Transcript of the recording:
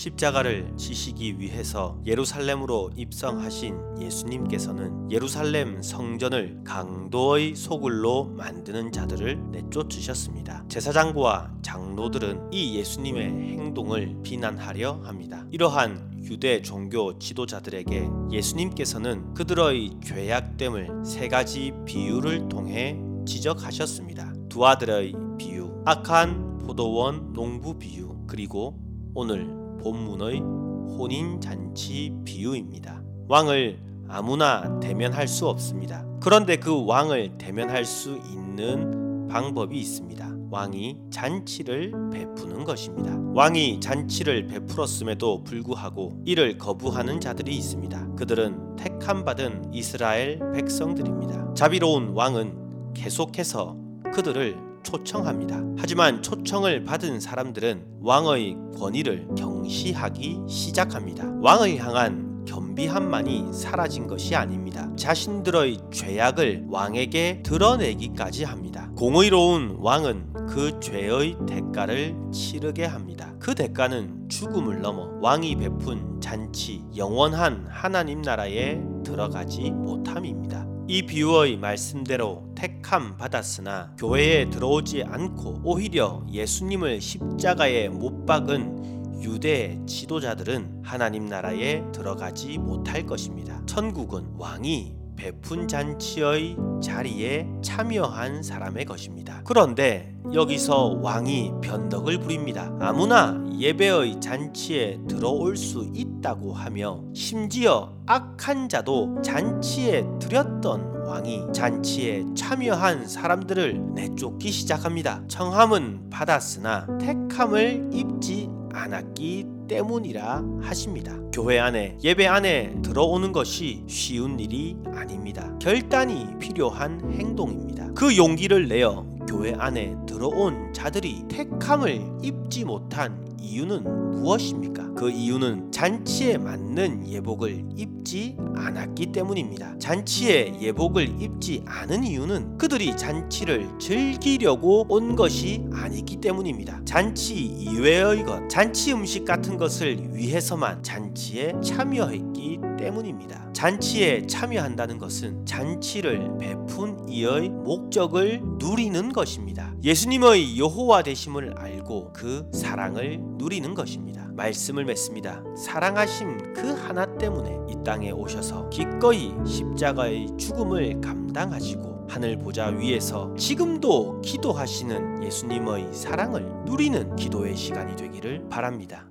십자가를 지시기 위해서 예루살렘으로 입성하신 예수님께서는 예루살렘 성전을 강도의 소굴로 만드는 자들을 내쫓으셨습니다. 제사장과 장로들은 이 예수님의 행동을 비난하려 합니다. 이러한 유대 종교 지도자들에게 예수님께서는 그들의 죄악됨을 세 가지 비유를 통해 지적하셨습니다. 두 아들의 비유, 악한 포도원 농부 비유, 그리고 오늘 본문의 혼인 잔치 비유입니다. 왕을 아무나 대면할 수 없습니다. 그런데 그 왕을 대면할 수 있는 방법이 있습니다. 왕이 잔치를 베푸는 것입니다. 왕이 잔치를 베풀었음에도 불구하고 이를 거부하는 자들이 있습니다. 그들은 택함 받은 이스라엘 백성들입니다. 자비로운 왕은 계속해서 그들을 초청합니다. 하지만 초청을 받은 사람들은 왕의 권위를 경시하기 시작합니다. 왕을 향한 겸비함만이 사라진 것이 아닙니다. 자신들의 죄악을 왕에게 드러내기까지 합니다. 공의로운 왕은 그 죄의 대가를 치르게 합니다. 그 대가는 죽음을 넘어 왕이 베푼 잔치, 영원한 하나님 나라에 들어가지 못함입니다. 이 비유의 말씀대로 택함 받았으나 교회에 들어오지 않고 오히려 예수님을 십자가에 못 박은 유대 지도자들은 하나님 나라에 들어가지 못할 것입니다. 천국은 왕이 베푼 잔치의 자리에 참여한 사람의 것입니다. 그런데 여기서 왕이 변덕을 부립니다. 아무나 예배의 잔치에 들어올 수 있다 고 하며 심지어 악한 자도 잔치에 들였던 왕이 잔치에 참여한 사람들을 내쫓기 시작합니다. 청함은 받았으나 택함을 입지 않았기 때문이라 하십니다. 교회 안에 예배 안에 들어오는 것이 쉬운 일이 아닙니다. 결단이 필요한 행동입니다. 그 용기를 내어 교회 안에 들어온 자들이 택함을 입지 못한 이유는 무엇입니까? 그 이유는 잔치에 맞는 예복을 입지 않았기 때문입니다. 잔치에 예복을 입지 않은 이유는 그들이 잔치를 즐기려고 온 것이 아니기 때문입니다. 잔치 이외의 것, 잔치 음식 같은 것을 위해서만 잔치에 참여했기 때문입니다. 잔치에 참여한다는 것은 잔치를 베푼 이의 목적을 누리는 것입니다. 예수님의 여호와 되심을 알고 그 사랑을 누리는 것입니다. 말씀을 맺습니다. 사랑하심 그 하나 때문에 이 땅에 오셔서 기꺼이 십자가의 죽음을 감당하시고 하늘 보좌 위에서 지금도 기도하시는 예수님의 사랑을 누리는 기도의 시간이 되기를 바랍니다.